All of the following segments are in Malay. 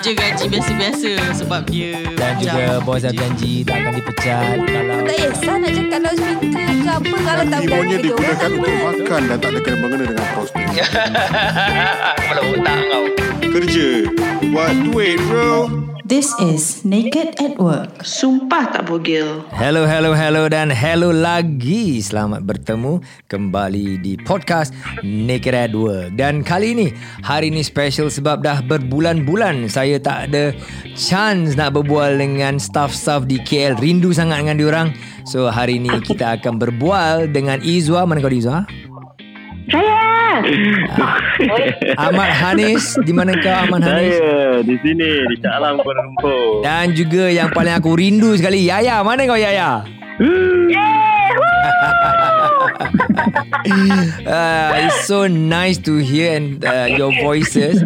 je gaji biasa-biasa sebab dia Dan juga bos dah janji tak akan dipecat kalau Tak kisah nak cakap kalau speaker ke apa Kalau tak berani kerja orang digunakan untuk makan dan tak ada kena mengena dengan prospek. Kepala otak kau. Kerja. Buat duit bro. This is Naked at Work. Sumpah tak bogil. Hello, hello, hello dan hello lagi. Selamat bertemu kembali di podcast Naked at Work. Dan kali ini, hari ini special sebab dah berbulan-bulan saya tak ada chance nak berbual dengan staff-staff di KL. Rindu sangat dengan diorang. So, hari ini kita akan berbual dengan Izwa. Mana kau Izwa? Saya. Ahmad Hanis. Di mana kau Ahmad Hanis? Saya di sini di Shah Alam Kuala Lumpur. Dan juga yang paling aku rindu sekali Yaya Mana kau Yaya uh, It's so nice to hear and uh, Your voices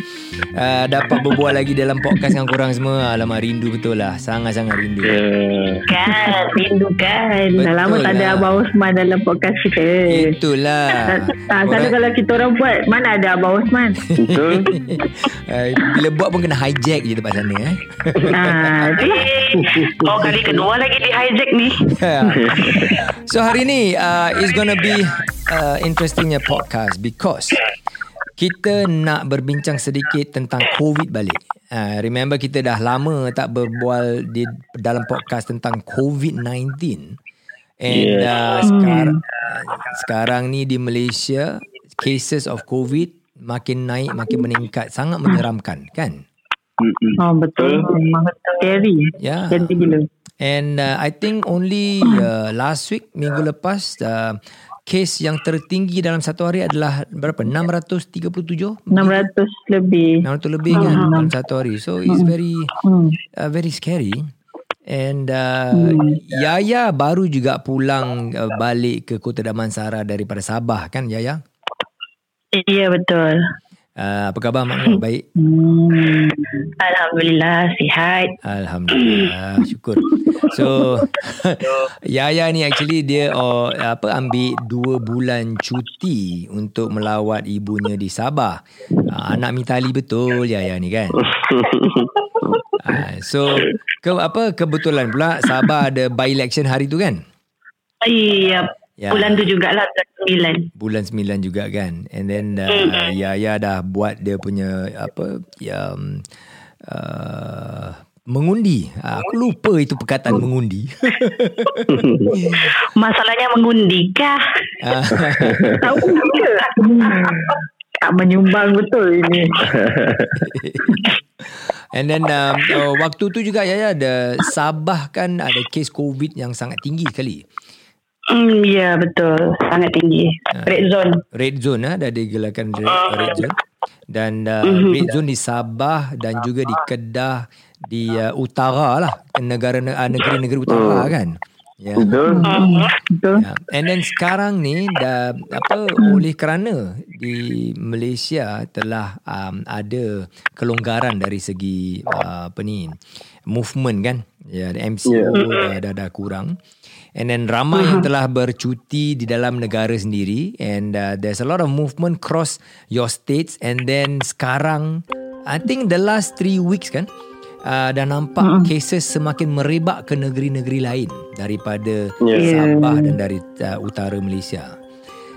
uh, Dapat berbual lagi Dalam podcast dengan korang semua Alamak rindu betul lah Sangat-sangat rindu. Kan, rindu kan. Betul Dah lama tak ada lah. Abang Osman dalam podcast kita. Itulah Tak, selalu Korang- kalau kita orang buat, mana ada Abang Osman? Betul. uh, Bila buat pun kena hijack je tempat sana eh ah. Oh kali kedua lagi di hijack ni. so hari ni uh, is gonna be uh, interestingnya podcast because kita nak berbincang sedikit tentang COVID balik. Uh, remember kita dah lama tak berbual di dalam podcast tentang COVID-19. And Yes. uh, sekarang sekarang ni di Malaysia cases of COVID makin naik makin meningkat sangat menyeramkan kan? Oh, betul. Memang scary. Ya. Gila. And uh, I think only uh, last week minggu lepas uh, kes yang tertinggi dalam satu hari adalah berapa? 637 600 lebih. 600 lebih kan dalam satu hari. So it's very Hmm. uh, very scary. And uh, Yaya baru juga pulang uh, balik ke Kota Damansara daripada Sabah kan Yaya? Ya, betul. Uh, apa khabar mak baik Hmm. Alhamdulillah, sihat. Alhamdulillah Syukur So Yaya ni actually dia oh, apa ambil dua bulan cuti untuk melawat ibunya di Sabah. Ah, anak Mitali betul Yaya ni kan. Ah, so ke apa kebetulan pula Sabah ada by election hari tu kan? Ya, Ya. bulan tu jugalah, bulan 9. Bulan 9 juga kan. And then uh, Yaya dah buat dia punya apa ya um, uh, mengundi. Ah, aku lupa itu perkataan mengundi. Masalahnya mengundi kah? Ah, Tahu ke? Tak menyumbang betul ini. And then um, oh, waktu tu juga Yaya ada Sabah kan ada kes COVID yang sangat tinggi sekali. Hmm, ya, betul. Sangat tinggi. Red zone. Red zone ah dah digelarkan red, red zone. Dan uh, red zone di Sabah dan juga di Kedah di uh, utara lah negara uh, negeri-negeri utara kan. Ya. Yeah. Betul. Betul. Ya. And then sekarang ni dah apa oleh kerana di Malaysia telah um, ada kelonggaran dari segi uh, apa ni movement kan ya yeah, MCO yeah. dah, dah dah kurang and then ramai yang telah bercuti di dalam negara sendiri and uh, there's a lot of movement cross your states and then sekarang I think the last three weeks kan uh, dah nampak mm cases semakin merebak ke negeri-negeri lain daripada Yeah. Sabah dan dari uh, utara Malaysia.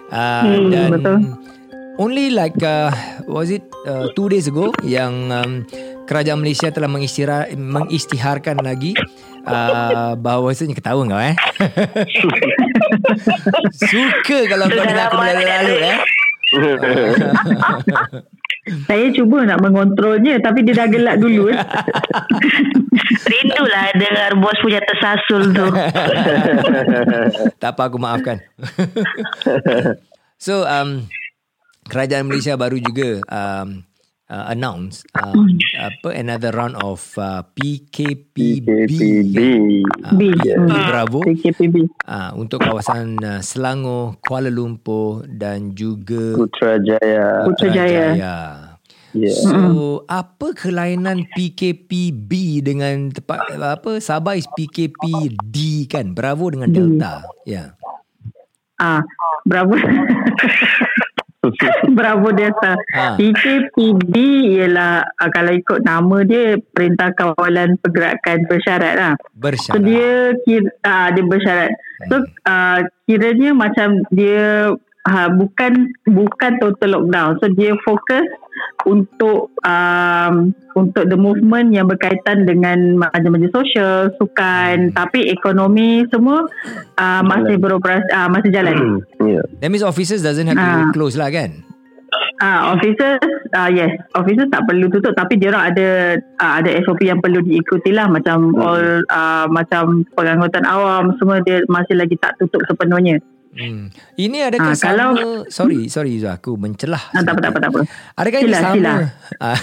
Uh, Hmm, dan betul. only like uh, was it uh, two days ago yang um, kerajaan Malaysia telah mengisytihar, mengisytiharkan lagi uh, bahawasanya ketawa kau eh. Suka kalau kau dengar aku lalu-lalu eh. Saya cuba nak mengontrolnya tapi dia dah gelak dulu. eh. Rindulah dengar bos punya tersasul tu. tak apa aku maafkan. so um kerajaan Malaysia baru juga um uh, announce um, apa another round of uh, PKPB PKPB. uh, B. Hmm. Bravo PKPB. uh, untuk kawasan uh, Selangor, Kuala Lumpur dan juga Putrajaya. Putrajaya. Yeah. So apa kelainan PKPB dengan tempat apa Sabah is PKPD kan Bravo dengan Delta ya yeah. Ah, berapa? Bravo Desa. Ha. PKPB ialah uh, kalau ikut nama dia Perintah Kawalan Pergerakan Bersyarat lah. So Bersyarat. dia kira, uh, dia bersyarat. So uh, kiranya macam dia uh, bukan bukan total lockdown. So dia fokus untuk um, untuk the movement yang berkaitan dengan majlis-majlis sosial, sukan, tapi ekonomi semua uh, masih beroperasi uh, masih jalan. Ya. That means offices doesn't have to Ah. close lah kan? Ah, officers, ah yes, officers tak perlu tutup tapi dia orang ada ah, ada SOP yang perlu diikuti lah macam Hmm. all ah, macam pengangkutan awam semua dia masih lagi tak tutup sepenuhnya. Hmm. Ini adakah Ah, sama kalau- sorry sorry Zul aku mencelah. Ah, tak apa tak apa tak apa. Adakah ini Sila, sama? sila. Ah,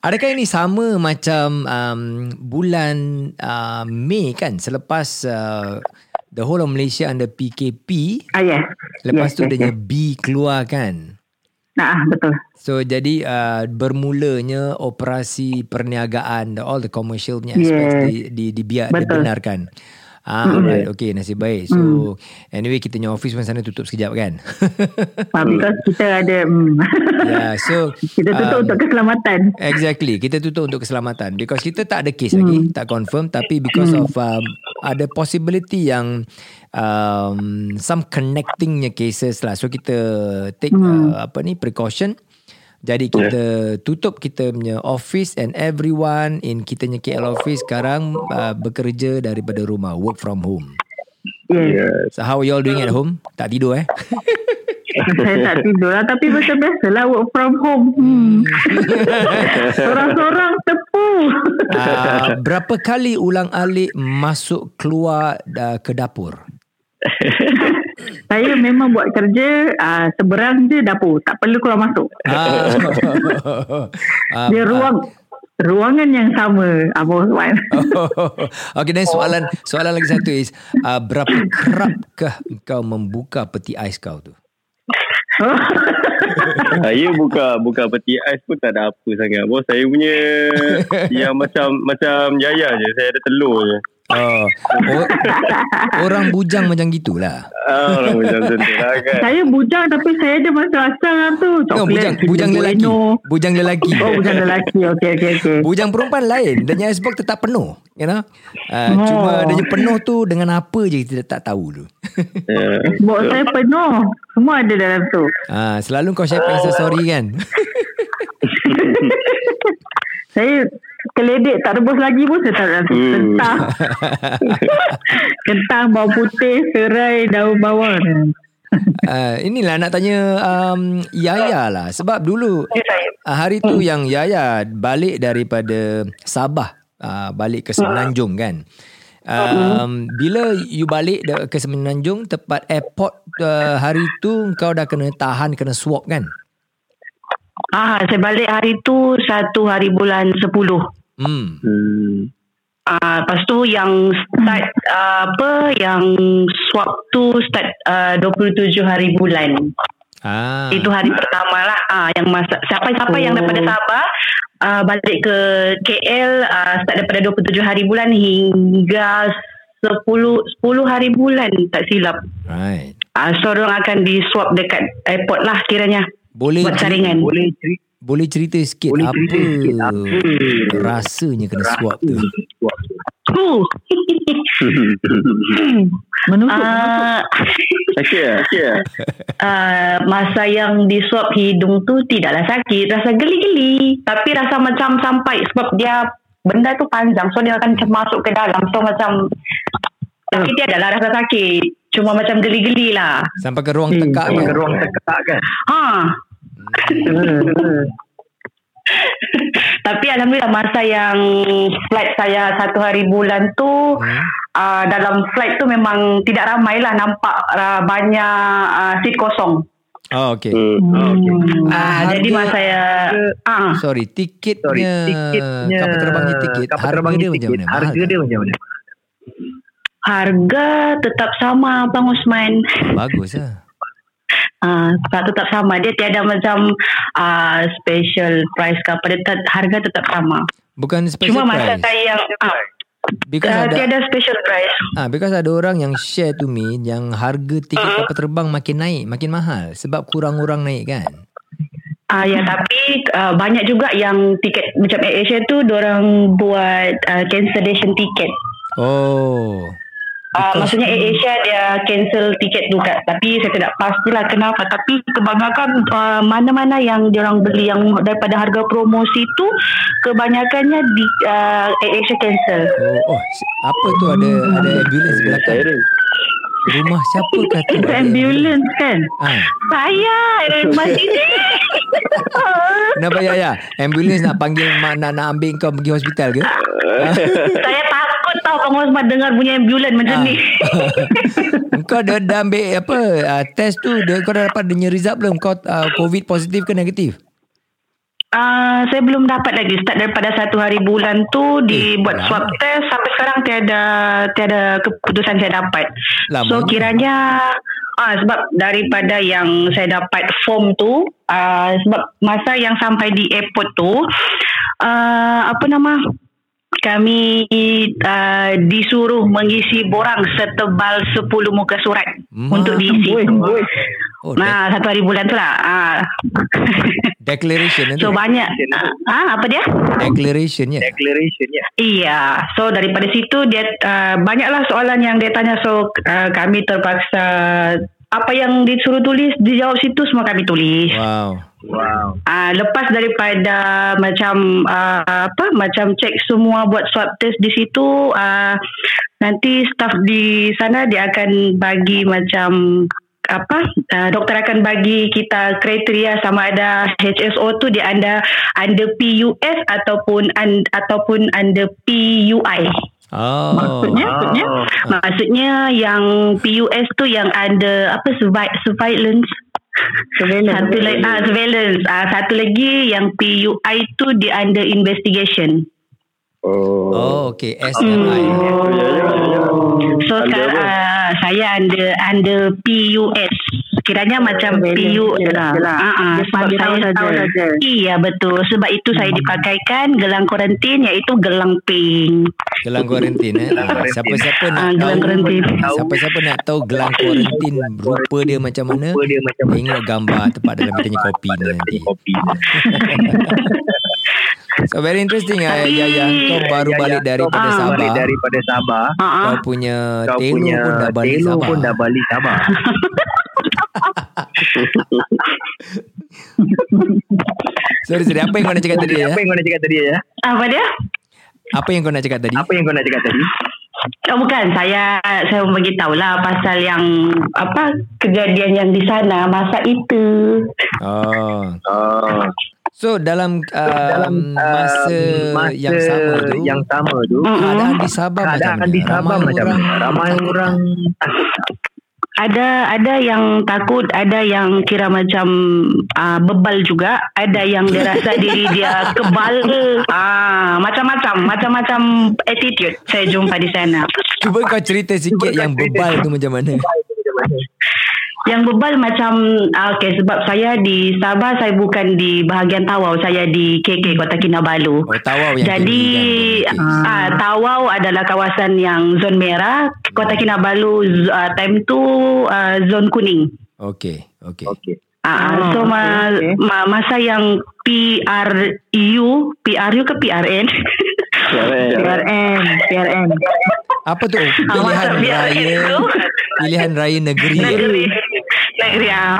Adakah ini sama macam um, bulan uh, Mei kan selepas uh, the whole of Malaysia under PKP Ah yes. lepas yes, tu yes, adanya yes. B keluar kan? Nah, ah, betul. So jadi uh, bermulanya operasi perniagaan the- all the commercial punya Yes. di, di, dibiar, Betul. dibenarkan. Ah, right. Okay, nasib baik. So, anyway, kita punya office pun sana tutup sekejap kan? Ah, because kita ada hmm. yeah, so... kita tutup um, untuk keselamatan. Exactly. Kita tutup untuk keselamatan. Because kita tak ada case hmm. lagi. Tak confirm. Tapi because hmm. of um, ada possibility yang um, some connectingnya cases lah. So kita take hmm. uh, apa ni precaution. Jadi kita tutup kita punya office and everyone in kita punya KL office sekarang uh, bekerja daripada rumah. Work from home. Yes. Yes. So how are you all doing at home? Tak tidur eh? Saya tak tidur lah Tapi macam biasalah Work from home hmm. Sorang-sorang tepu Uh, berapa kali ulang alik masuk keluar uh, ke dapur? Saya memang buat kerja uh, Seberang je dapur Tak perlu keluar masuk Ah. Ah, Dia ruang Ruangan yang sama Apa Wan okay, dan soalan soalan lagi satu is uh, berapa kerapkah kau membuka peti ais kau tu? Saya buka buka peti ais pun tak ada apa sangat. Bos saya punya yang macam macam Yaya je. Saya ada telur je. Oh, orang bujang macam gitulah. Ah, orang macam tu lah kan. Saya bujang Tapi saya ada macam-macam lah tu No, Coklat bujang Kinder bujang lelaki. Bueno. Bujang lelaki. Oh bujang lelaki Okey okey okey Bujang perempuan lain Dan yang icebox tetap penuh You know uh, Oh. Cuma dia penuh tu Dengan apa je Kita tak tahu tu Ya. Bok saya penuh Semua ada dalam tu uh, Selalu kau share Insta story kan Saya Keledek tak rebus lagi pun Saya tak tu Hmm. Kentang. Kentang bawang putih Serai Daun bawang. Uh, Inilah nak tanya um, Yaya lah. Sebab dulu uh, Hari tu yang Yaya Balik daripada Sabah uh, Balik ke Semenanjung kan? Um, bila you balik ke Semenanjung tepat airport uh, hari tu kau dah kena tahan kena swab kan? Ah, saya balik hari tu satu hari bulan 10. Hmm. Hmm. Ah, lepas tu yang start uh, apa yang swab tu start uh, 27 hari bulan. Ah. Itu hari pertama lah ah, yang masa siapa-siapa yang daripada Sabah uh, balik ke KL uh, start daripada 27 hari bulan hingga 10 10 hari bulan tak silap. Right. Uh, so orang akan di swab dekat airport lah kiranya. Boleh Buat saringan. Boleh cerita boleh cerita sikit Boleh apa, cerita sikit apa rasanya kena swab tu. Uh. Menusuk Uh, Sakit lah. Sakit lah. uh, masa yang di swab hidung tu tidaklah sakit rasa geli-geli tapi rasa macam sampai sebab dia benda tu panjang so dia akan macam masuk ke dalam so macam tapi dia adalah rasa sakit cuma macam geli-geli lah Sampai ke ruang tekak kan. Ruang tekak kan. ha tapi Alhamdulillah masa yang flight saya satu hari bulan tu Hmm. uh, dalam flight tu memang tidak ramai lah nampak uh, banyak uh, seat kosong Oh okay. Hmm. Oh, okay. Ah, harga- jadi masa saya ah Sorry, tiketnya, Sorry, tiketnya kapal terbangnya tiket. kapal harga terbangnya dia tiket. macam Harga dia macam mana? harga tetap sama Bang Usman. Bagus lah. Ah tetap sama dia tiada macam ah special price ke apa dia tetap, harga tetap sama. Bukan special Cuma masa price. saya yang ah Because Uh, ada tiada special price. ah because ada orang yang share to me yang harga tiket kapal terbang makin naik, makin mahal sebab kurang orang naik kan. Ah ya tapi uh, banyak juga yang tiket macam Air Asia tu orang buat uh, cancellation tiket. Oh. Uh, maksudnya Air Asia dia cancel tiket tu kat tapi saya tidak pastilah kenapa. Tapi kebanyakan uh, mana-mana yang diorang beli yang daripada harga promosi tu kebanyakannya di uh, Air Asia cancel. Oh, oh, apa tu? Ada ada ambulans belakang? Rumah siapa kata Itu ada ambulance kan? Ah, Saya eh, masih ni. kenapa ya ya? Ambulans nak panggil mak nak nak ambil kau pergi hospital ke? saya takut tau penguas dengar bunyi ambulans macam Ah. ni. kau dah, dah ambil apa uh, test tu dia, kau dah dapat dia result belum kau uh, covid positif ke negatif Uh, saya belum dapat lagi start daripada satu hari bulan tu dibuat lama. swab test sampai sekarang tiada tiada keputusan saya dapat. Lama so kiranya ah sebab daripada yang saya dapat form tu uh, sebab masa yang sampai di airport tu uh, apa nama kami uh, disuruh mengisi borang setebal 10 muka surat Ma- untuk diisi. oh Nah, satu hari bulan tu lah. Ah. de- declaration So banyak ah apa dia? declaration ya Declaration ya. Iya. So daripada situ dia uh, banyaklah soalan yang dia tanya so uh, kami terpaksa apa yang disuruh tulis dijawab situ semua kami tulis. wow Wow. Ah lepas daripada macam uh, apa macam cek semua buat swab test di situ uh, nanti staff di sana dia akan bagi macam apa uh, doktor akan bagi kita kriteria sama ada HSO tu dia under under PUS ataupun un, ataupun under PUI. oh Maksudnya, maksudnya, maksudnya yang PUS tu yang under apa surveillance Surveillance. satu lagi ah surveillance ah satu lagi yang PUI tu di under investigation. Oh. oh okay SMI So Under sekarang apa? ah, saya under under PUS. Kiranya macam Surveillance PU je lah. Ah, ah, Dia sebab bagi tahu saya saja. saja. Iya betul. Sebab itu saya dipakaikan gelang kuarantin iaitu gelang pink. gelang kuarantin eh Ah, siapa-siapa nak Ah, tahu gelang kuarantin. siapa-siapa nak tahu gelang kuarantin rupa dia macam mana Rupa dia macam tengok gambar tepat dalam kitanya kopi ni nanti kopi. so very interesting ah Tapi- ya ya kau baru balik daripada Ah. Sabah Balik daripada Sabah. Ah, ah. kau punya Kau telo punya pun dah balik Sabah pun dah balik Sabah. sorry sorry apa yang kau nak cakap tadi ya Apa yang kau nak cakap tadi ya? Apa dia? apa yang kau nak cakap tadi Apa yang kau nak cakap tadi? Oh bukan saya saya mau bagi tahu lah pasal yang apa kejadian yang di sana masa itu. oh Oh. so dalam, um, masa, masa yang sama tu yang sama tu keadaan di Sabah macam keadaan mana di Sabah ramai macam orang ramai orang Ada ada yang takut, ada yang kira macam uh, bebal juga, ada yang dia rasa diri dia kebal. Ah, macam-macam, macam-macam attitude saya jumpa di sana. cuba kau cerita sikit yang bebal tu macam mana Yang bebal macam ah, okay sebab saya di Sabah saya bukan di bahagian Tawau, saya di KK Kota Kinabalu. oh tawau yang Jadi kan? Okay. ah, Tawau adalah kawasan yang zon merah, Kota Kinabalu z- ah, time tu ah, zon kuning. okay okay okey Ah, so Oh, ma, okay, okay. ma, masa yang PRU, PRU ke PRN? PRN. PRN. apa tu pilihan raya pilihan raya negeri? Negeri. Negeri ah.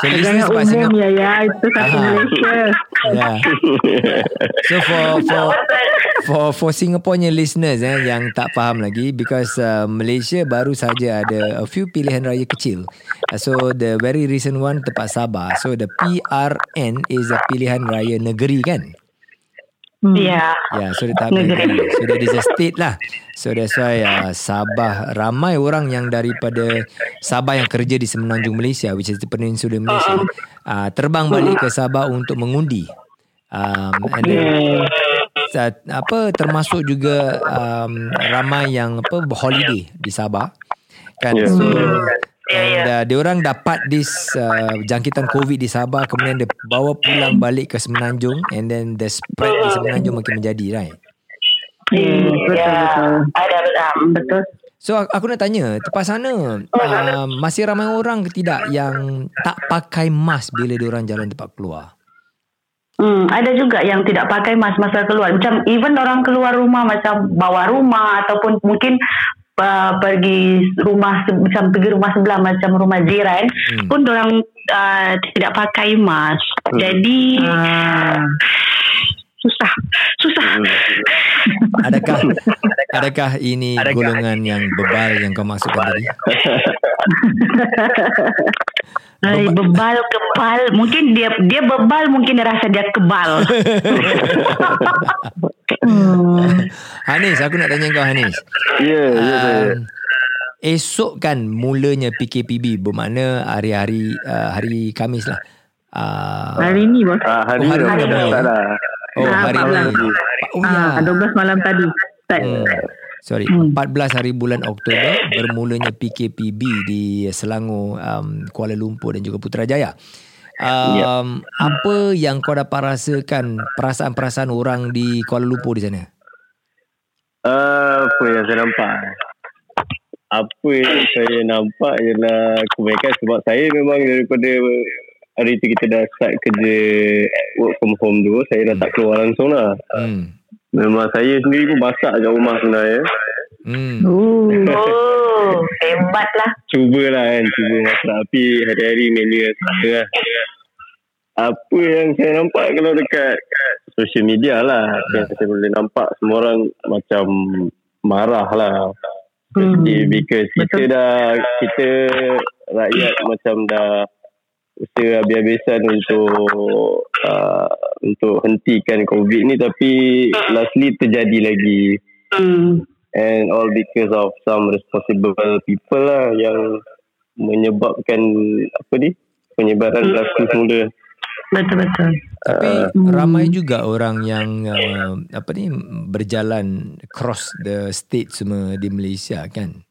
so Jangan listeners sebab umum ya ya. Itu satu. Malaysia. yeah. so for for for for Singaporean listeners eh yang tak faham lagi because uh, Malaysia baru saja ada a few pilihan raya kecil. Uh, so the very recent one tempat Sabah. So the PRN is a pilihan raya negeri kan? Ya. Yeah, so dia Negeri. negeri. So that is a state lah. So that's why uh, Sabah ramai orang yang daripada Sabah yang kerja di Semenanjung Malaysia which is the peninsula Malaysia uh, terbang balik ke Sabah untuk mengundi. Um, and then, sa- apa termasuk juga um, ramai yang apa holiday di Sabah kan Yeah. so Ya, and uh, dia orang dapat this uh, jangkitan covid di Sabah kemudian dia bawa pulang balik ke Semenanjung and then the spread di Semenanjung makin menjadi right? Hmm, betul, ya, betul. ada um, betul. So aku nak tanya Tempat sana uh, Masih ramai orang ke tidak Yang tak pakai mask Bila diorang jalan tempat keluar? Hmm, ada juga yang tidak pakai mask masa keluar. Macam even orang keluar rumah macam bawa rumah ataupun mungkin uh, pergi rumah macam pergi rumah sebelah macam rumah jiran Hmm. pun orang uh, tidak pakai mask. Jadi Ah. susah, susah. Adakah Adakah ini golongan yang bebal Yang kau maksudkan tadi Ay, bebal kebal mungkin dia dia bebal mungkin dia rasa dia kebal Hanis aku nak tanya kau Hanis Ya, ya saya. um, Esok kan mulanya PKPB Bermakna hari-hari uh, Hari Kamis lah uh, Hari ni bos. Ah, hari Oh, hari ni ni start mula. dah. Oh Ah, hari malam. ni Oh Ah, ya 12 malam tadi. Start. Hmm. Sorry, Hmm. 14 hari bulan Oktober bermulanya PKPB di Selangor, um, Kuala Lumpur dan juga Putrajaya. Um, Apa yang kau dapat rasakan perasaan-perasaan orang di Kuala Lumpur di sana? Ah, apa yang saya nampak? Apa yang saya nampak ialah kebaikan sebab saya memang daripada hari tu kita dah start kerja work from home tu, saya dah tak keluar langsung lah. Hmm. Memang saya sendiri pun masak kat rumah sebenarnya. Hmm. Oh. oh hebat lah Cubalah kan, cuba masak. Tapi hari-hari menu yang sama lah. Apa yang saya nampak kalau dekat social media lah. Yang saya boleh nampak semua orang macam marah lah. Hmm. Because kita dah, kita rakyat macam dah usaha habis-habisan untuk uh, untuk hentikan COVID ni tapi lastly terjadi lagi hmm. And all because of some responsible people lah yang menyebabkan apa ni penyebaran berlaku semula betul-betul Tapi Hmm. ramai juga orang yang uh, apa ni berjalan cross the state semua di Malaysia kan.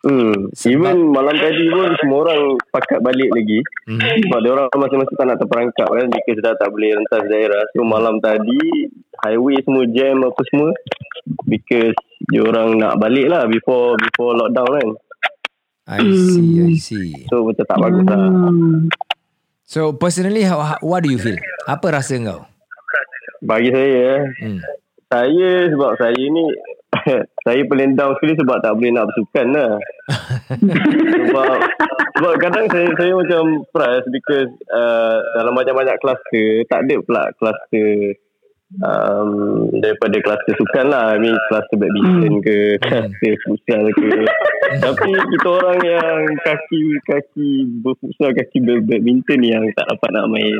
hmm. Sebab- even malam tadi pun semua orang pakat balik lagi Hmm. sebab dia orang masing-masing tak nak terperangkap kan because dah tak boleh rentas daerah so malam tadi highway semua jam apa semua because orang nak balik lah before before lockdown kan I see, I see. so macam tak bagus lah Hmm. So personally how, how- what do you feel? Apa rasa kau? bagi saya eh, Hmm. Saya sebab saya ni saya paling down sekali sebab tak boleh nak bersukan lah. sebab sebab kadang saya saya macam surprise because uh, dalam banyak-banyak kluster tak ada pula kluster um, daripada kluster sukan lah. I mean kluster badminton ke, kluster futsal ke. Tapi kita orang yang kaki kaki berfutsal, kaki badminton yang tak dapat nak main.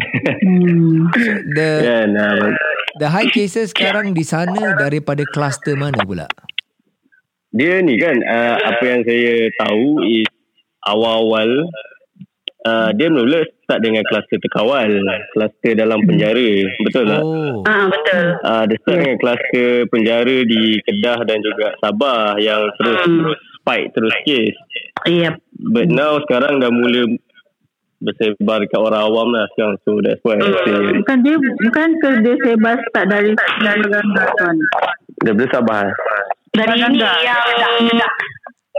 Hmm. The kan? Uh, the high cases sekarang di sana daripada kluster mana pula? Dia ni kan uh, apa yang saya tahu is awal-awal uh, dia mula start dengan kluster terkawal, kluster dalam penjara. Betul tak? Oh. ah betul Uh, dia start dengan kluster penjara di Kedah dan juga Sabah yang terus Hmm. terus spike terus case. yep But now sekarang dah mula bersebar dekat orang awam lah sekarang. So that's why I say Bukan dia bukan ke dia sebab start dari dari tuan. daripada Sabah. dari ini yang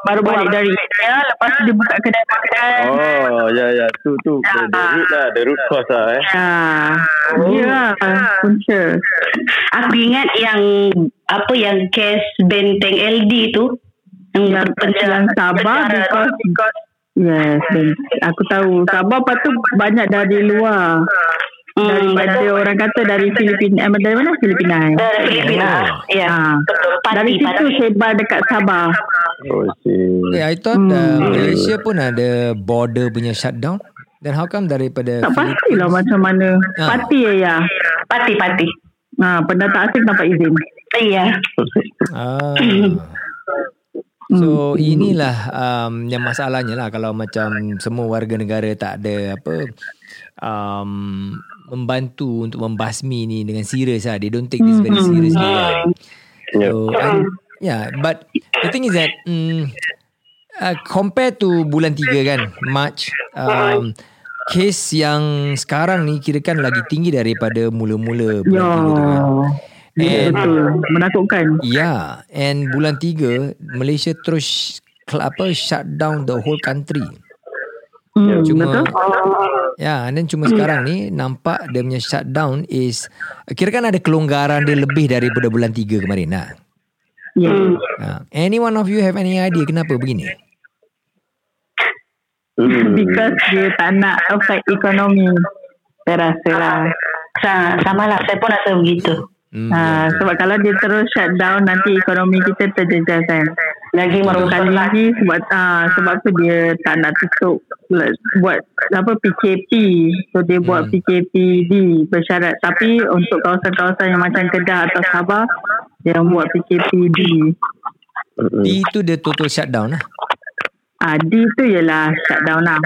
Baru balik dari India lepas tu dia buka kedai-kedai. Oh ya ya tu tu the, the root lah the root cause lah eh. Ya. Ya lah punca. Aku ingat yang apa yang kes benteng LD tu yang yang Sabah because Yes, ben, aku tahu. Sabah tu banyak dari luar. Hmm, Daripada betul. orang kata dari Filipina, eh, dari mana Filipina? eh? dari Filipina. Ya. Ah. Pati, Dari situ pati. sebar dekat Sabah. Oh see. Eh, I thought uh, Malaysia pun ada border punya shutdown. Then how come daripada Tak Philippines? pastilah macam mana. Ah. Parti ya ya. Pati pati. Ha, pendatang asing tanpa izin. Iya. Ah. So inilah um, yang masalahnya lah kalau macam semua warga negara tak ada apa um, membantu untuk membasmi ni dengan serius lah. They don't take this very seriously kan. So, I, yeah, but the thing is that mm, uh, compared to bulan 3 kan, March, um, case yang sekarang ni kira kan lagi tinggi daripada mula-mula bulan Ya. 3 tu kan. And Betul. Menakutkan. yeah, and bulan 3 Malaysia terus apa shut down the whole country. Hmm, Cuma betul. Ya, and then cuma sekarang ni nampak dia punya shutdown is kira kan ada kelonggaran dia lebih daripada bulan 3 kemarin lah. Yeah. Ha. Any one of you have any idea kenapa begini? Hmm. Because dia tak nak affect ekonomi. Saya rasa lah. Sa- sama lah, saya pun rasa begitu. Hmm. Ha, sebab kalau dia terus shut down nanti ekonomi kita terjejas kan. Lagi merusak lagi sebab ah sebab tu dia tak nak tutup buat apa PKP. So dia buat Hmm. PKPD bersyarat. Tapi untuk kawasan-kawasan yang macam Kedah atau Sabah dia buat PKPD. Hmm. D tu dia total shutdown lah. Ah D tu ialah shutdown lah.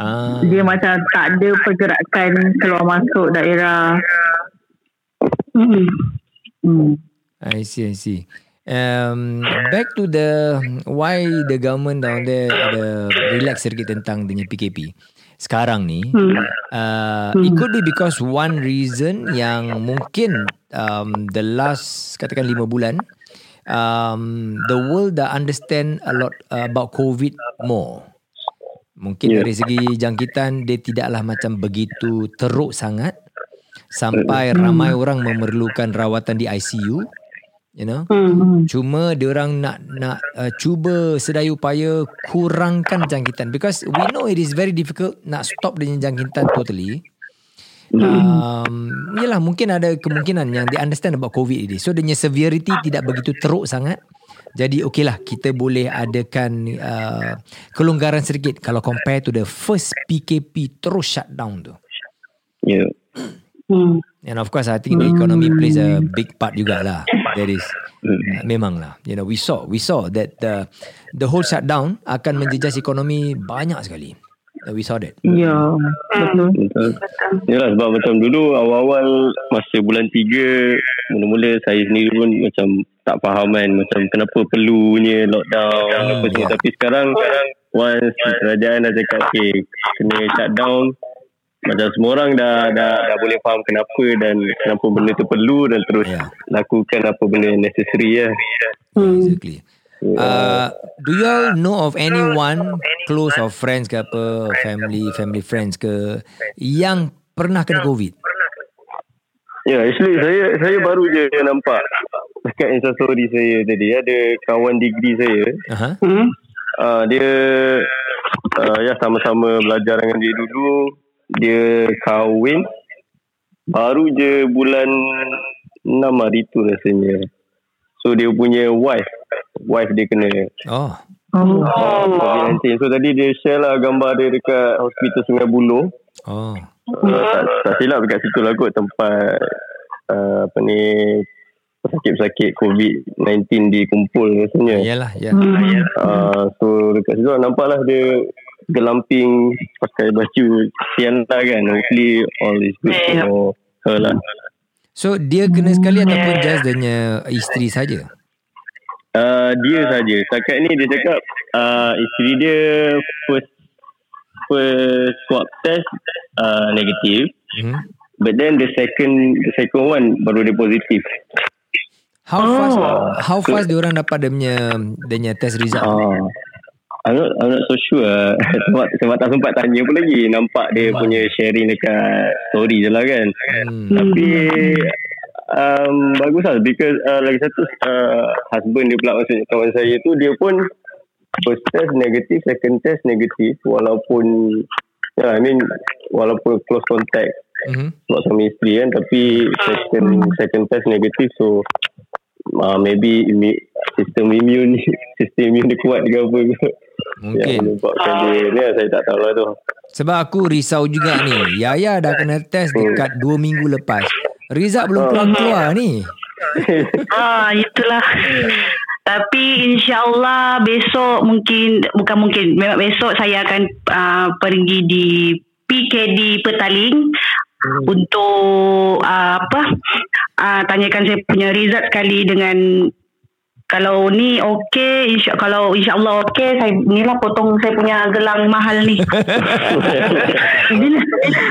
Ah. Dia macam tak ada pergerakan keluar masuk daerah. Hmm. Hmm. I see, I see. Um, back to the why the government down there ada relax sedikit tentang dengan PKP. Sekarang ni, uh, it could be because one reason yang mungkin um, the last katakan lima bulan, um, the world dah understand a lot about COVID more. Mungkin Yeah. dari segi jangkitan dia tidaklah macam begitu teruk sangat sampai ramai orang memerlukan rawatan di ICU you know? Hmm. cuma dia orang nak nak uh, cuba sedaya upaya kurangkan jangkitan. Because we know it is very difficult nak stop dengan jangkitan totally. Um, yelah mungkin ada kemungkinan yang they understand about COVID ini so dia severity tidak begitu teruk sangat. Jadi okey lah kita boleh adakan uh, kelonggaran sedikit kalau compare to the first PKP terus shutdown tu. Yeah. Hmm. And of course, I think the economy plays a big part jugalah. That is, uh, memang lah. You know, we saw, we saw that the the whole shutdown akan menjejas ekonomi banyak sekali. Uh, We saw that. Ya, betul. Betul. Yalah sebab macam dulu awal-awal masa bulan 3 mula-mula saya sendiri pun macam tak faham kan macam kenapa perlunya lockdown Hmm, apa ya. tapi sekarang once kerajaan dah cakap okay kena shutdown macam semua orang dah, dah dah boleh faham kenapa dan kenapa benda tu perlu dan terus Ya. lakukan apa benda yang necessary lah. Exactly. Uh, do you all know of anyone close or friends ke apa, family, family friends ke yang pernah kena COVID? Ya, yeah, actually saya saya baru je nampak dekat instastory saya tadi ada kawan degree saya Aha. Hmm. uh, dia uh, ya sama-sama belajar dengan dia dulu dia kahwin baru je bulan 6 hari tu rasanya so dia punya wife wife dia kena Oh. Oh. COVID-19 so tadi dia share lah gambar dia dekat hospital Sungai Buloh Oh. uh, tak, tak silap dekat situ lah kot tempat uh, apa ni pesakit-pesakit COVID-19 dikumpul rasanya Yalah, ya. Uh, so dekat situ nampak lah dia gelamping pakai baju sian lah kan hopefully all is good Yeah. for her lah So dia kena sekali ataupun just dia isteri saja? uh, dia saja setakat ni dia cakap uh, isteri dia first first swab test uh, negatif Hmm. but then the second the second one baru dia positif How fast how fast dia orang dapat dia punya dia punya test result? Ah, I'm not, I'm not so sure. Sebab, sebab tak sempat tanya pun lagi. Nampak dia punya sharing dekat story je lah kan. Hmm. Tapi um, bagus lah. Because uh, lagi satu uh, husband dia pula maksudnya kawan saya tu dia pun first test negatif, second test negatif walaupun yeah, I mean walaupun close contact Mhm. sebab suami isteri kan tapi second second test negatif so uh, maybe immune, sistem immune sistem immune dia kuat ke apa ke Mungkin. yang menyebabkan dia ni lah, saya tak tahu lah tu Sebab aku risau juga ni. Yaya dah kena test dekat 2 minggu lepas. Result belum keluar-keluar ni. Ah, itulah. Tapi insyaAllah besok mungkin, bukan mungkin, memang besok saya akan uh, pergi di PKD Petaling untuk uh, apa uh, tanyakan saya punya result sekali dengan kalau ni okey, insya kalau insya-Allah okey, saya inilah potong saya punya gelang mahal ni.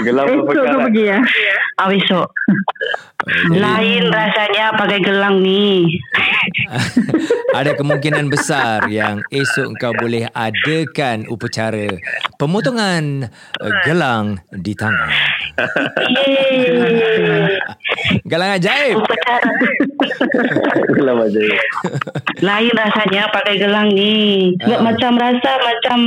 Gelang esok berpekat kau lah. pergi ya. ah besok. Lain rasanya pakai gelang ni. Ada kemungkinan besar yang esok kau boleh adakan upacara pemotongan uh, gelang di tangan. Yeay. Gelang ajaib. Upacara. Gelang aja. Lain rasanya pakai gelang ni. Sebab Ah. macam rasa macam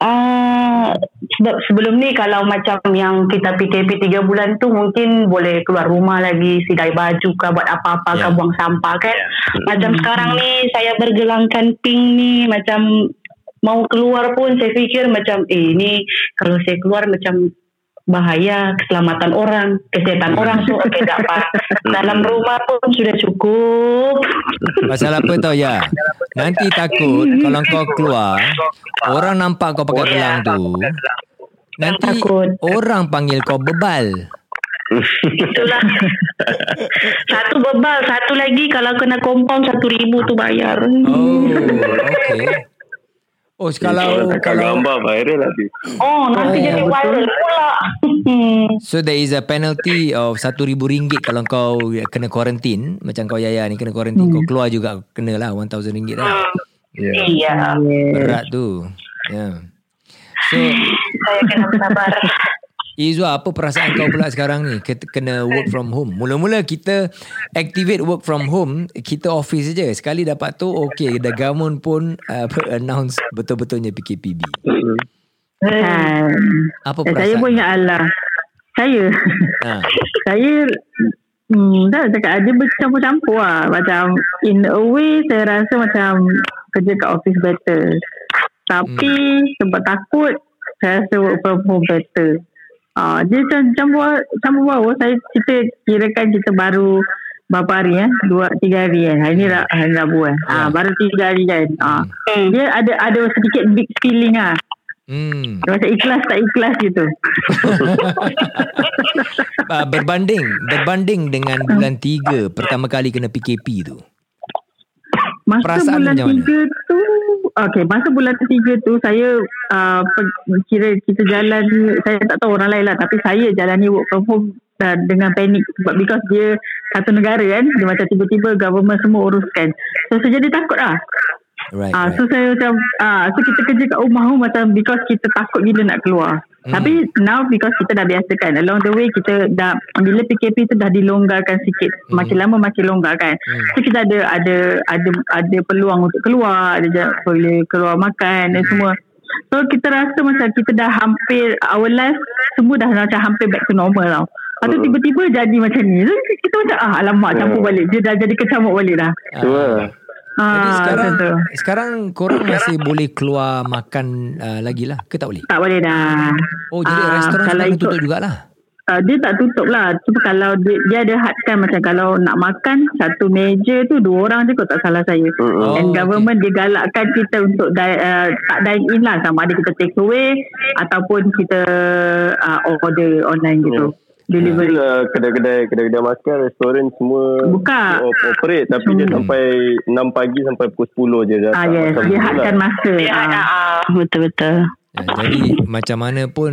uh, sebab sebelum ni kalau macam yang kita PKP 3 bulan tu mungkin boleh keluar rumah lagi sidai baju ke buat apa-apa Ya. ke buang sampah kan. Macam sekarang ni saya bergelangkan pink ni macam mau keluar pun saya fikir macam eh ni kalau saya keluar macam bahaya keselamatan orang, kesehatan orang so okey tak apa. Dalam rumah pun sudah cukup. Pasal apa tau ya? Nanti takut kalau kau keluar, orang nampak kau pakai gelang tu, nanti Takut. orang panggil kau bebal. Itulah. satu bebal, satu lagi kalau kena compound satu ribu tu bayar. Oh, okay. Oh, kalau Kalau kalau gambar viral nanti. Oh, nanti Oh, jadi viral pula. So there is a penalty of satu ribu ringgit kalau kau kena quarantine macam kau Yaya ni kena quarantine kau keluar juga kena lah one thousand ringgit lah iya. berat tu ya yeah. so Saya kena bersabar. Izwa apa perasaan kau pula sekarang ni kena work from home mula-mula kita activate work from home kita office je sekali dapat tu okay the government pun uh, announce betul-betulnya PKPB Kan. apa Eh, saya perasaan pun ingat Allah. Saya. ha. saya hmm, dah cakap dia bercampur-campur lah. Macam in a way saya rasa macam kerja kat office better. Tapi hmm. sebab takut saya rasa work from home better. Uh, dia macam campur, campur bau. Saya kita kirakan kita baru berapa hari eh? Dua, tiga hari eh? Hari ni, hari Rabu eh? Ah, baru tiga hari kan? Ah. Hmm. Dia ada ada sedikit big feeling ah. hmm. Macam ikhlas tak ikhlas gitu. uh, berbanding berbanding dengan bulan 3 pertama kali kena PKP tu Masa Perasaan bulan mana? tiga tu Okay masa bulan tiga tu Saya uh, Kira kita jalan Saya tak tahu orang lain lah Tapi saya jalani work from home uh, Dengan panik Sebab because dia Satu negara kan Dia macam tiba-tiba Government semua uruskan So saya jadi takut lah right, Ah, right. so saya macam ah, so kita kerja kat rumah pun macam because kita takut gila nak keluar. Hmm. Tapi now because kita dah biasa kan along the way kita dah bila PKP tu dah dilonggarkan sikit Hmm. makin lama makin longgar kan. Hmm. So kita ada ada ada ada peluang untuk keluar, ada je boleh keluar makan dan semua. So kita rasa macam kita dah hampir our life semua dah macam hampir back to normal tau. Lepas tu tiba-tiba jadi macam ni. So, kita macam ah alamak campur balik. Dia dah jadi kecamuk balik dah. Tu lah. Jadi Ah, sekarang tu. sekarang korang masih boleh keluar makan uh, lagi lah ke tak boleh? Tak boleh dah. Oh jadi Ah, restoran sekarang ikut- tutup jugalah. Uh, dia tak tutup lah. Cuma kalau dia, dia ada hadkan macam kalau nak makan satu meja tu dua orang je kot tak salah saya. Oh, And government dia galakkan kita untuk di, uh, tak dine in lah sama ada kita take away ataupun kita uh, order online gitu. Delivery. Itulah kedai-kedai kedai-kedai makan, restoran semua Buka. op- operate tapi dia Hmm. sampai 6 pagi sampai pukul 10 je dah. Ah yes, dia hadkan masa. Ah. betul-betul. Ya, jadi macam mana pun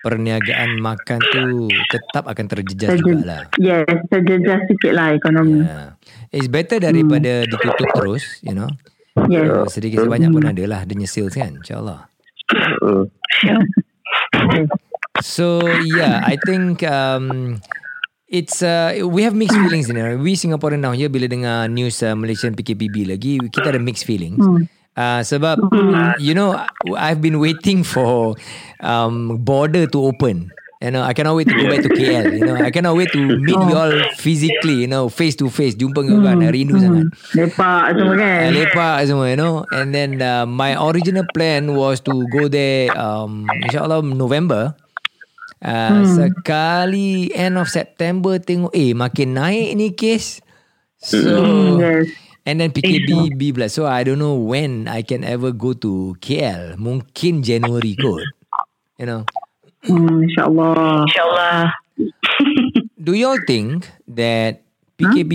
perniagaan makan tu tetap akan terjejas Terje- jugalah. Yes, terjejas sikit lah ekonomi. Ya. It's better daripada ditutup terus, you know. Yes. So, sedikit sebanyak pun ada lah dia sales kan, insyaAllah. Hmm. So yeah, I think um, it's uh, we have mixed feelings in it. We Singaporean now here bila dengar news uh, Malaysian PKPB lagi, kita ada mixed feelings. Uh, sebab you know I've been waiting for um, border to open. You know, I cannot wait to go back to KL. You know, I cannot wait to meet you all physically. You know, face to face. Jumpa kau kan, rindu sangat. Lepak semua kan. Uh, lepak semua you know and then uh, my original plan was to go there um, insyaallah November uh, sekali end of September tengok eh makin naik ni kes so Yes. and then PKBB pula so I don't know when I can ever go to KL mungkin January kot you know Hmm, InsyaAllah. InsyaAllah. do you all think that PKP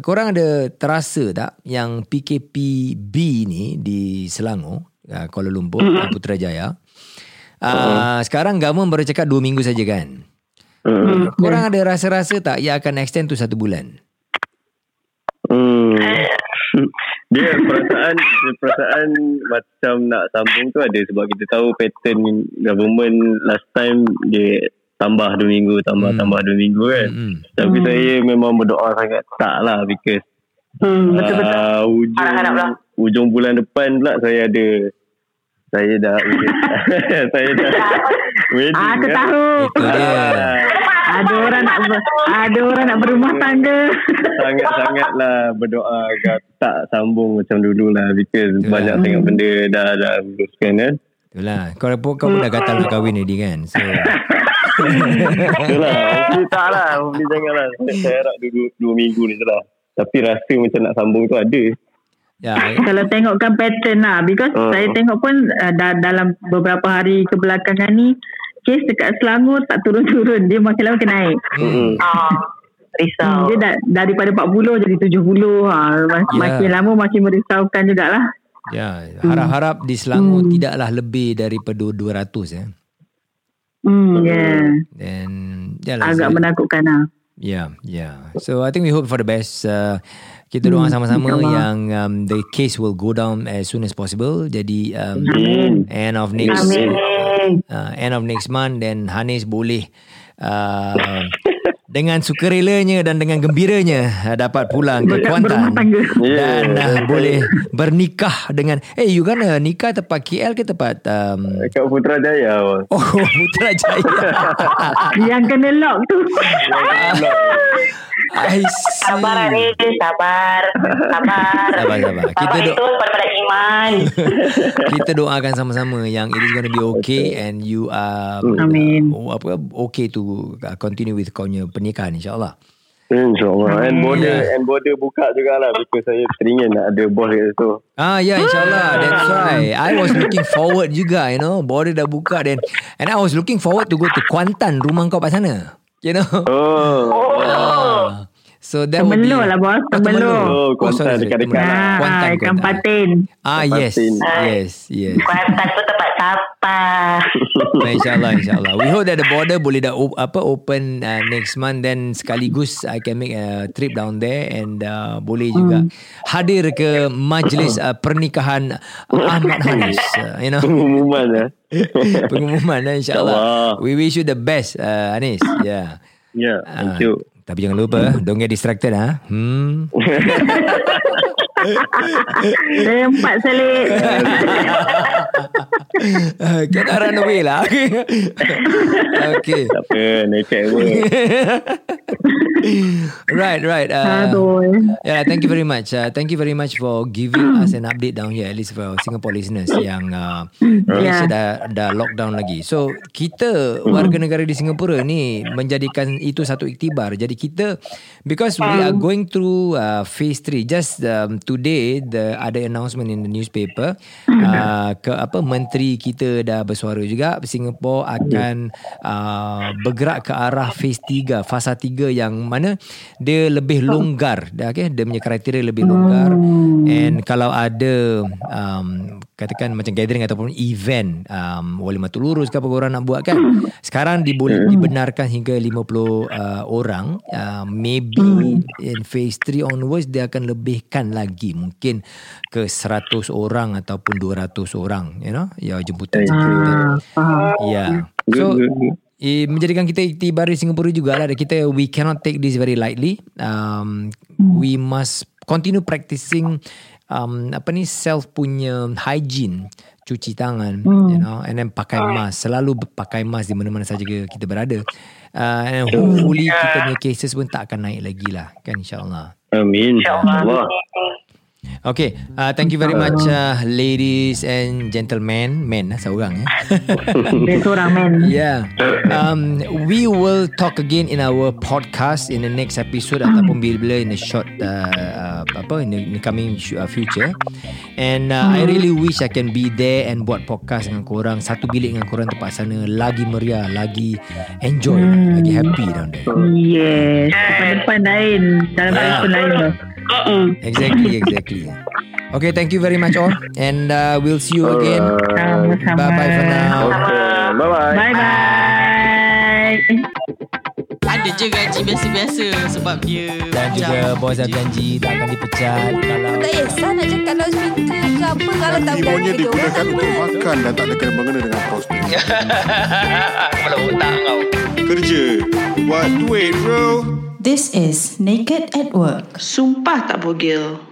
korang ada terasa tak yang PKPB ni di Selangor, uh, Kuala Lumpur, uh, Putrajaya. Uh, sekarang government baru cakap dua minggu saja kan. Hmm. Korang ada rasa-rasa tak ia akan extend tu satu bulan? Hmm. Dia perasaan dia perasaan macam nak sambung tu ada sebab kita tahu pattern government last time dia tambah 2 minggu tambah Hmm. tambah 2 minggu kan. Hmm. Tapi saya memang berdoa sangat tak lah because Hmm, betul-betul. uh, ujung Harap-harap lah. ujung bulan depan pula saya ada saya dah saya dah wedding Ah, aku kan. tahu. Itu dia. Ada orang nak ber, ada orang nak berumah tangga. sangat-sangat lah berdoa agar tak sambung macam dulu lah because Betul banyak lah. sangat benda dah dah luruskan kan. Itulah. Kau, kau, kau pun dah gatal nak kahwin ni kan. So, Itulah. Hopefully tak lah. Hopefully jangan lah. Saya, saya harap dua, dua minggu ni je lah. Tapi rasa macam nak sambung tu ada. Ya, Kalau tengokkan pattern lah Because Hmm. saya tengok pun uh, da- Dalam beberapa hari kebelakangan ni Kes dekat Selangor tak turun-turun Dia makin lama makin naik Hmm. Ah, hmm, risau. Dia da- daripada 40 jadi 70 ha, mak- Ya. Makin lama makin merisaukan jugalah ya, harap-harap di Selangor tidaklah lebih daripada 200 ya. hmm, yeah. Dan yalah, Agak so- menakutkan lah Yeah, yeah. So I think we hope for the best. Uh, kita doa sama-sama insyaAllah. yang um, the case will go down as soon as possible. Jadi um, Amin. end of next Amin. uh, end of next month dan Hanis boleh uh, dengan sukarelanya dan dengan gembiranya uh, dapat pulang ke Kuantan dan Yeah. uh, boleh bernikah dengan eh you gonna nikah tempat KL ke tempat um, Dekat Putrajaya oh Putrajaya Yang kena lock tu I Sabar see. Aris, sabar. Sabar. Sabar, sabar. Kita Sabar duk- itu pada iman. kita doakan sama-sama yang it is going to be okay and you are Amin. uh, apa okay to uh, continue with kau punya pernikahan insyaallah. InsyaAllah. And border, Yeah. and border buka jugalah. Because saya teringin nak ada bos kat situ. Ah ya yeah, insyaallah that's why I was looking forward juga you know border dah buka dan and I was looking forward to go to Kuantan rumah kau kat sana. You know. Oh. Ah. So that would be lah bos Oh, Temelur Oh, Kuantan sorry, sorry. dekat-dekat Temelur. Ah, Kuantan, ikan Kuantan. patin Ah yes, Kuantan. yes, yes. Kuantan tu tempat siapa? Nah, InsyaAllah InsyaAllah We hope that the border Boleh dah op, apa open uh, Next month Then sekaligus I can make a trip down there And uh, Boleh juga Hadir ke Majlis uh, Pernikahan Ahmad Hanis uh, You know Pengumuman lah. Pengumuman uh, InsyaAllah. We wish you the best uh, Hanis Yeah Ya, Ah, thank you. Tapi jangan lupa Don't get distracted ha? Hmm empat selit Kena run away lah Okay Tak apa, naked pun. Right right uh, Yeah, thank you very much. Uh, thank you very much for giving us an update down here, at least for Singapore listeners yang uh, Malaysia Yeah. dah dah lockdown lagi. So kita warga negara di Singapura ni menjadikan itu satu iktibar. Jadi kita because we are going through uh, phase 3 just um, today the ada announcement in the newspaper uh, ke apa menteri kita dah bersuara juga. Singapore akan uh, bergerak ke arah phase 3, fasa 3 yang mana dia lebih longgar. Dah okay? dia punya kriteria lebih longgar. And kalau ada um, katakan macam gathering ataupun event um, wali matul lurus ke apa korang nak buat kan sekarang diboleh dibenarkan hingga 50 uh, orang uh, maybe in phase 3 onwards dia akan lebihkan lagi mungkin ke 100 orang ataupun 200 orang you know ya jemputan Ah, faham. Ya. Good, So eh, menjadikan kita iktibari Singapura jugalah kita we cannot take this very lightly. Um we must continue practicing um apa ni self punya hygiene cuci tangan you know and then pakai mask. Selalu pakai mask di mana-mana saja kita berada. Uh, and hopefully kita punya cases pun tak akan naik lagi lah kan insyaallah. Amin. InsyaAllah. Okay, uh, thank you very much uh, ladies and gentlemen. Men lah seorang eh. Dia seorang man. Yeah. Um, we will talk again in our podcast in the next episode ataupun bila-bila in the short uh, uh, apa in the, in the coming sh- uh, future. And uh, I really wish I can be there and buat podcast dengan korang satu bilik dengan korang tempat sana lagi meriah, lagi enjoy, lagi happy down there. Yes. Depan-depan lain. Dalam Yeah. yeah. lain tu. Exactly, exactly. Okay, thank you very much all and uh, we'll see you again. Sama-sama. Bye bye for now. Okay, bye-bye. Bye-bye. Ada je gaji biasa-biasa sebab dia Dan juga bos dah janji tak akan dipecat kalau Tak kisah nak cakap loudspeaker ke apa Kalau tak berani orang digunakan tak untuk makan dan tak ada kena-mengena dengan prospek. Kepala otak kau. Kerja. Buat duit bro. This is Naked at Work. Sumpah tak bogel.